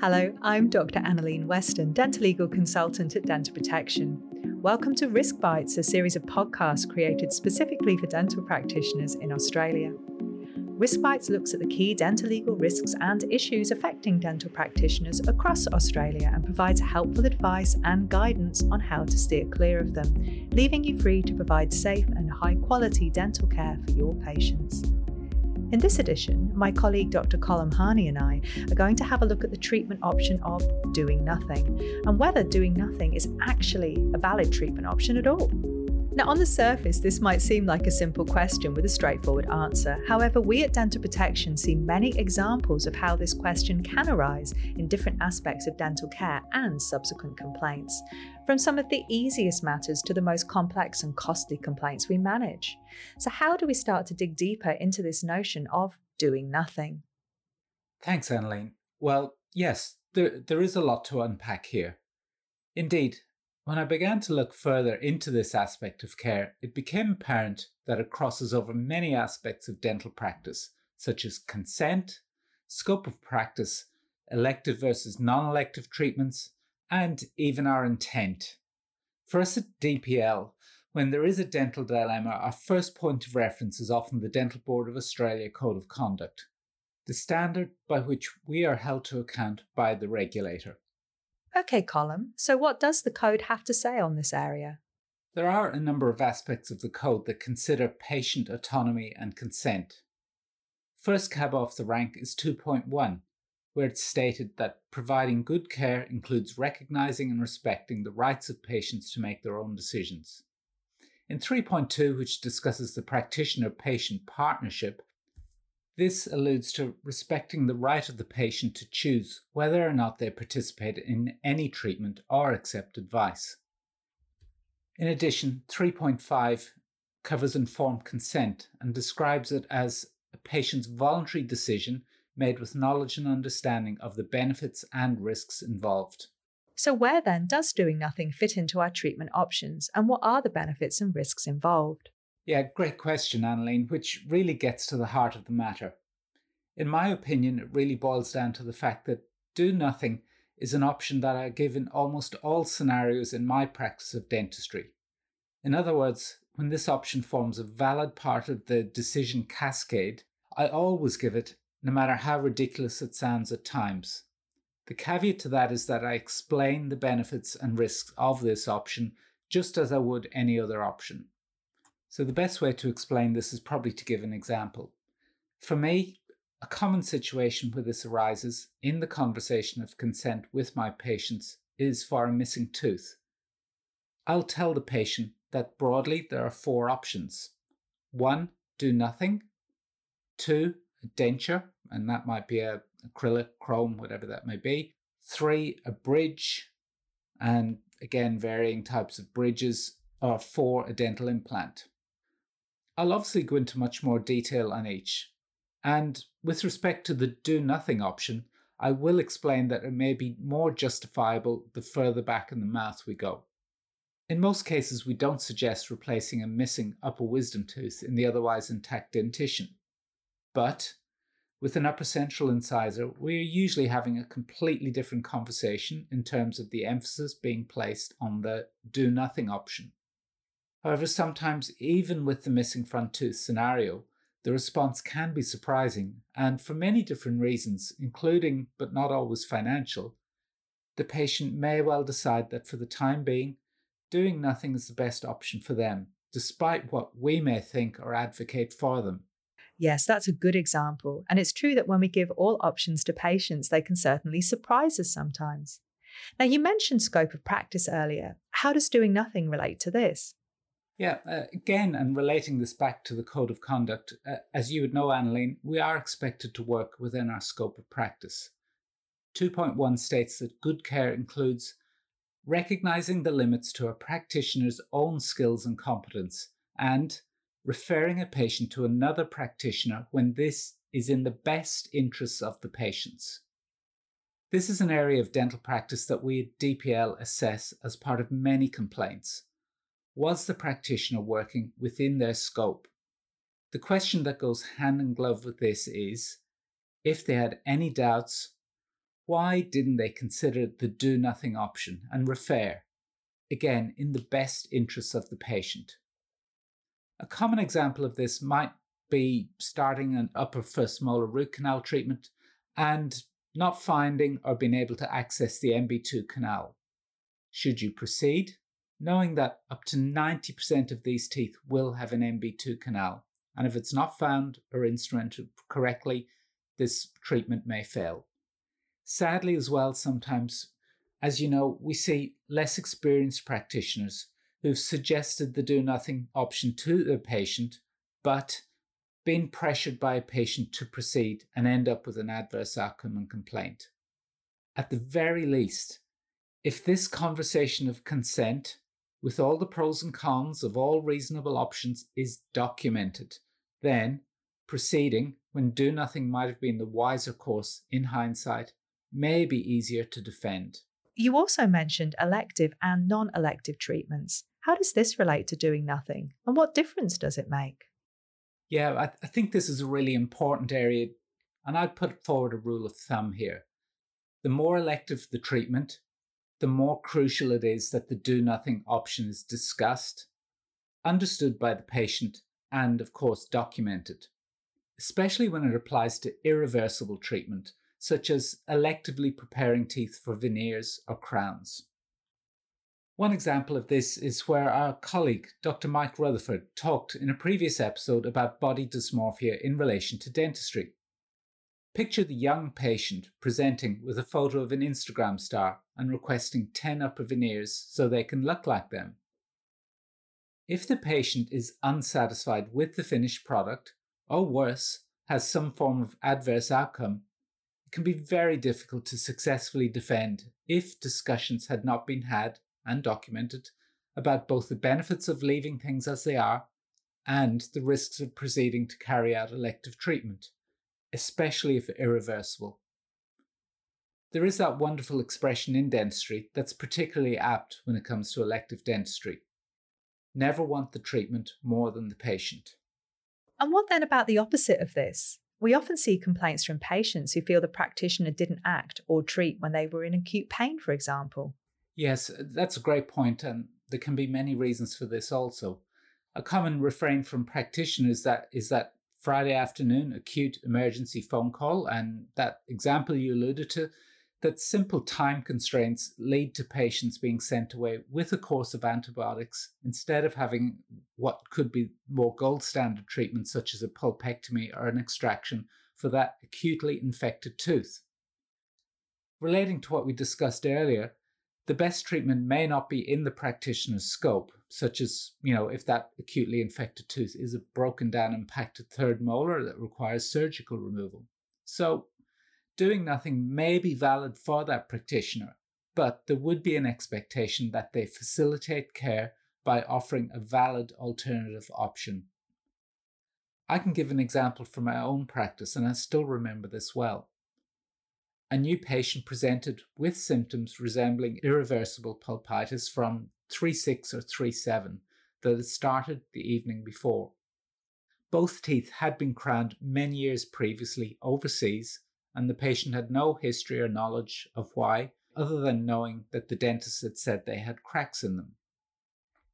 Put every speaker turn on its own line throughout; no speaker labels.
Hello, I'm Dr. Annalene Weston, dental legal consultant at Dental Protection. Welcome to Risk Bites, a series of podcasts created specifically for dental practitioners in Australia. Risk Bites looks at the key dental legal risks and issues affecting dental practitioners across Australia and provides helpful advice and guidance on how to steer clear of them, leaving you free to provide safe and high quality dental care for your patients. In this edition, my colleague Dr. Colm Harney and I are going to have a look at the treatment option of doing nothing and whether doing nothing is actually a valid treatment option at all. Now, on the surface, this might seem like a simple question with a straightforward answer. However, we at Dental Protection see many examples of how this question can arise in different aspects of dental care and subsequent complaints, from some of the easiest matters to the most complex and costly complaints we manage. So, how do we start to dig deeper into this notion of doing nothing?
Thanks, Annalene. Well, yes, there, there is a lot to unpack here. Indeed, when I began to look further into this aspect of care, it became apparent that it crosses over many aspects of dental practice, such as consent, scope of practice, elective versus non elective treatments, and even our intent. For us at DPL, when there is a dental dilemma, our first point of reference is often the Dental Board of Australia Code of Conduct, the standard by which we are held to account by the regulator.
Okay, Colm. so what does the code have to say on this area?
There are a number of aspects of the code that consider patient autonomy and consent. First cab off the rank is 2.1, where it's stated that providing good care includes recognizing and respecting the rights of patients to make their own decisions. In 3.2, which discusses the practitioner patient partnership, this alludes to respecting the right of the patient to choose whether or not they participate in any treatment or accept advice. In addition, 3.5 covers informed consent and describes it as a patient's voluntary decision made with knowledge and understanding of the benefits and risks involved.
So, where then does doing nothing fit into our treatment options, and what are the benefits and risks involved?
Yeah, great question, Annalene, which really gets to the heart of the matter. In my opinion, it really boils down to the fact that do nothing is an option that I give in almost all scenarios in my practice of dentistry. In other words, when this option forms a valid part of the decision cascade, I always give it, no matter how ridiculous it sounds at times. The caveat to that is that I explain the benefits and risks of this option just as I would any other option. So, the best way to explain this is probably to give an example. For me, a common situation where this arises in the conversation of consent with my patients is for a missing tooth. I'll tell the patient that broadly there are four options one, do nothing, two, a denture, and that might be a acrylic, chrome, whatever that may be, three, a bridge, and again, varying types of bridges, or four, a dental implant. I'll obviously go into much more detail on each. And with respect to the do nothing option, I will explain that it may be more justifiable the further back in the mouth we go. In most cases, we don't suggest replacing a missing upper wisdom tooth in the otherwise intact dentition. But with an upper central incisor, we are usually having a completely different conversation in terms of the emphasis being placed on the do nothing option. However, sometimes, even with the missing front tooth scenario, the response can be surprising, and for many different reasons, including but not always financial, the patient may well decide that for the time being, doing nothing is the best option for them, despite what we may think or advocate for them.
Yes, that's a good example. And it's true that when we give all options to patients, they can certainly surprise us sometimes. Now, you mentioned scope of practice earlier. How does doing nothing relate to this?
Yeah, uh, again, and relating this back to the code of conduct, uh, as you would know, Annalene, we are expected to work within our scope of practice. 2.1 states that good care includes recognizing the limits to a practitioner's own skills and competence and referring a patient to another practitioner when this is in the best interests of the patients. This is an area of dental practice that we at DPL assess as part of many complaints was the practitioner working within their scope? The question that goes hand in glove with this is if they had any doubts, why didn't they consider the do nothing option and refer, again, in the best interests of the patient? A common example of this might be starting an upper first molar root canal treatment and not finding or being able to access the MB2 canal. Should you proceed? knowing that up to 90% of these teeth will have an MB2 canal. And if it's not found or instrumented correctly, this treatment may fail. Sadly, as well, sometimes, as you know, we see less experienced practitioners who've suggested the do nothing option to their patient, but been pressured by a patient to proceed and end up with an adverse outcome and complaint. At the very least, if this conversation of consent with all the pros and cons of all reasonable options is documented. Then, proceeding when do nothing might have been the wiser course in hindsight may be easier to defend.
You also mentioned elective and non elective treatments. How does this relate to doing nothing, and what difference does it make?
Yeah, I, th- I think this is a really important area, and I'd put forward a rule of thumb here. The more elective the treatment, the more crucial it is that the do nothing option is discussed, understood by the patient, and of course documented, especially when it applies to irreversible treatment, such as electively preparing teeth for veneers or crowns. One example of this is where our colleague, Dr. Mike Rutherford, talked in a previous episode about body dysmorphia in relation to dentistry. Picture the young patient presenting with a photo of an Instagram star and requesting 10 upper veneers so they can look like them. If the patient is unsatisfied with the finished product, or worse, has some form of adverse outcome, it can be very difficult to successfully defend if discussions had not been had and documented about both the benefits of leaving things as they are and the risks of proceeding to carry out elective treatment especially if irreversible. There is that wonderful expression in dentistry that's particularly apt when it comes to elective dentistry never want the treatment more than the patient.
And what then about the opposite of this? We often see complaints from patients who feel the practitioner didn't act or treat when they were in acute pain, for example.
Yes, that's a great point, and there can be many reasons for this also. A common refrain from practitioners that is that Friday afternoon acute emergency phone call, and that example you alluded to, that simple time constraints lead to patients being sent away with a course of antibiotics instead of having what could be more gold standard treatments such as a pulpectomy or an extraction for that acutely infected tooth. Relating to what we discussed earlier, the best treatment may not be in the practitioner's scope, such as, you know, if that acutely infected tooth is a broken down, impacted third molar that requires surgical removal. So, doing nothing may be valid for that practitioner, but there would be an expectation that they facilitate care by offering a valid alternative option. I can give an example from my own practice, and I still remember this well a new patient presented with symptoms resembling irreversible pulpitis from 3-6 or 3-7 that had started the evening before. Both teeth had been crowned many years previously overseas, and the patient had no history or knowledge of why, other than knowing that the dentist had said they had cracks in them.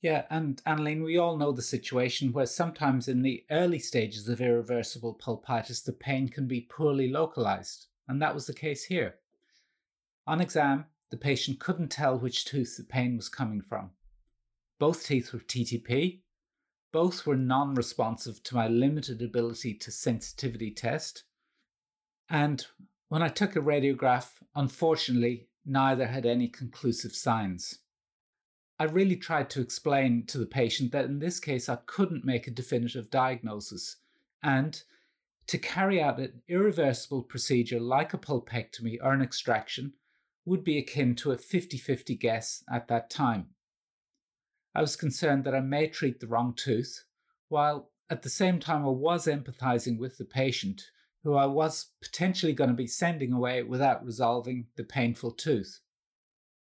Yeah, and Annalene, we all know the situation where sometimes in the early stages of irreversible pulpitis, the pain can be poorly localized and that was the case here. On exam, the patient couldn't tell which tooth the pain was coming from. Both teeth were TTP, both were non responsive to my limited ability to sensitivity test, and when I took a radiograph, unfortunately, neither had any conclusive signs. I really tried to explain to the patient that in this case I couldn't make a definitive diagnosis, and to carry out an irreversible procedure like a pulpectomy or an extraction would be akin to a 50 50 guess at that time. I was concerned that I may treat the wrong tooth, while at the same time I was empathizing with the patient who I was potentially going to be sending away without resolving the painful tooth.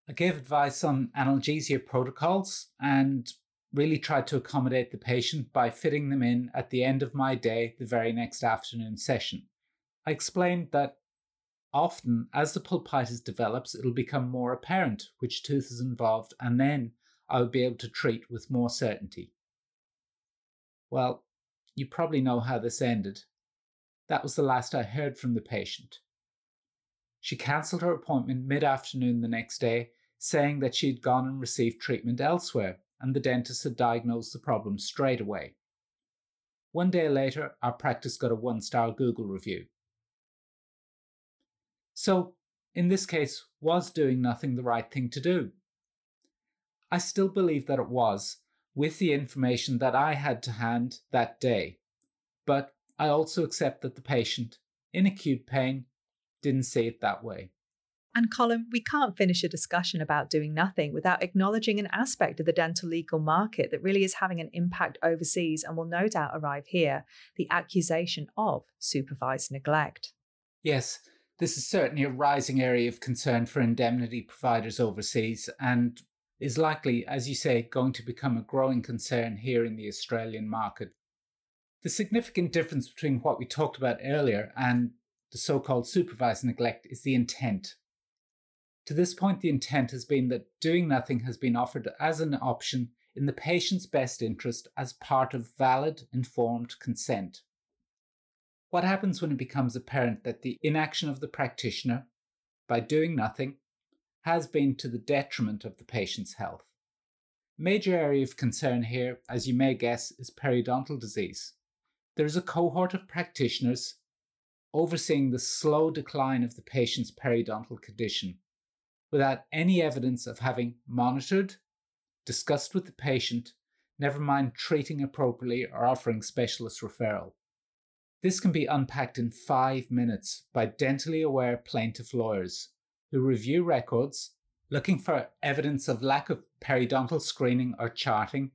I gave advice on analgesia protocols and really tried to accommodate the patient by fitting them in at the end of my day the very next afternoon session. I explained that often as the pulpitis develops, it'll become more apparent which tooth is involved, and then I would be able to treat with more certainty. Well, you probably know how this ended. That was the last I heard from the patient. She cancelled her appointment mid afternoon the next day, saying that she had gone and received treatment elsewhere and the dentist had diagnosed the problem straight away. One day later, our practice got a one star Google review. So, in this case, was doing nothing the right thing to do? I still believe that it was, with the information that I had to hand that day. But I also accept that the patient, in acute pain, didn't see it that way.
And Colm, we can't finish a discussion about doing nothing without acknowledging an aspect of the dental legal market that really is having an impact overseas and will no doubt arrive here the accusation of supervised neglect.
Yes, this is certainly a rising area of concern for indemnity providers overseas and is likely, as you say, going to become a growing concern here in the Australian market. The significant difference between what we talked about earlier and the so called supervised neglect is the intent to this point, the intent has been that doing nothing has been offered as an option in the patient's best interest as part of valid informed consent. What happens when it becomes apparent that the inaction of the practitioner, by doing nothing, has been to the detriment of the patient's health? Major area of concern here, as you may guess, is periodontal disease. There is a cohort of practitioners overseeing the slow decline of the patient's periodontal condition without any evidence of having monitored, discussed with the patient, never mind treating appropriately or offering specialist referral. This can be unpacked in five minutes by dentally aware plaintiff lawyers who review records, looking for evidence of lack of periodontal screening or charting,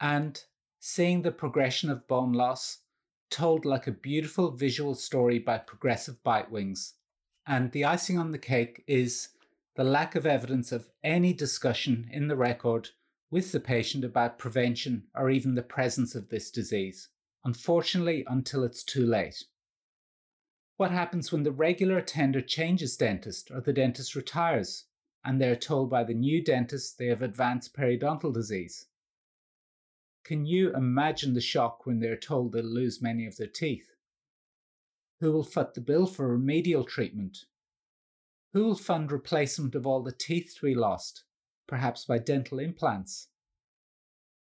and seeing the progression of bone loss told like a beautiful visual story by progressive bite wings. And the icing on the cake is the lack of evidence of any discussion in the record with the patient about prevention or even the presence of this disease, unfortunately, until it's too late. What happens when the regular attender changes dentist or the dentist retires and they are told by the new dentist they have advanced periodontal disease? Can you imagine the shock when they are told they'll lose many of their teeth? Who will foot the bill for remedial treatment Who'll fund replacement of all the teeth we lost, perhaps by dental implants?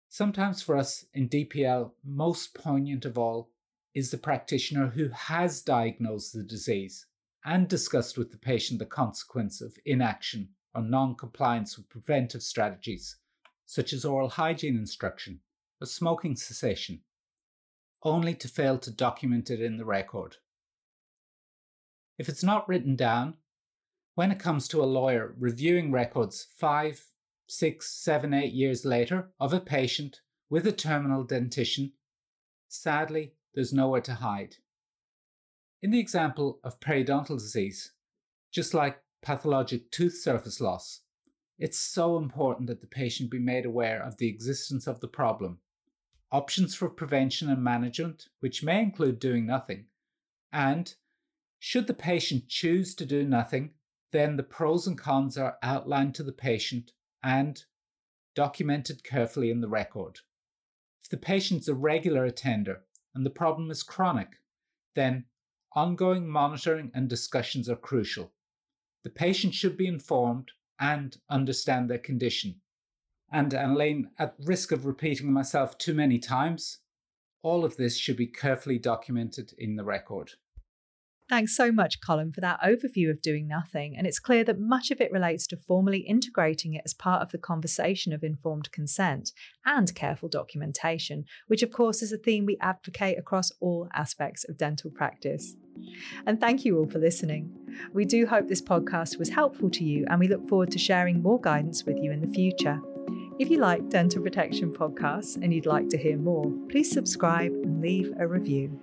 Sometimes for us in DPL, most poignant of all is the practitioner who has diagnosed the disease and discussed with the patient the consequence of inaction or non compliance with preventive strategies, such as oral hygiene instruction or smoking cessation, only to fail to document it in the record. If it's not written down, when it comes to a lawyer reviewing records five, six, seven, eight years later of a patient with a terminal dentition, sadly, there's nowhere to hide. In the example of periodontal disease, just like pathologic tooth surface loss, it's so important that the patient be made aware of the existence of the problem, options for prevention and management, which may include doing nothing, and should the patient choose to do nothing, then the pros and cons are outlined to the patient and documented carefully in the record. If the patient's a regular attender and the problem is chronic, then ongoing monitoring and discussions are crucial. The patient should be informed and understand their condition. Annalene, at risk of repeating myself too many times, all of this should be carefully documented in the record.
Thanks so much, Colm, for that overview of doing nothing. And it's clear that much of it relates to formally integrating it as part of the conversation of informed consent and careful documentation, which, of course, is a theme we advocate across all aspects of dental practice. And thank you all for listening. We do hope this podcast was helpful to you, and we look forward to sharing more guidance with you in the future. If you like dental protection podcasts and you'd like to hear more, please subscribe and leave a review.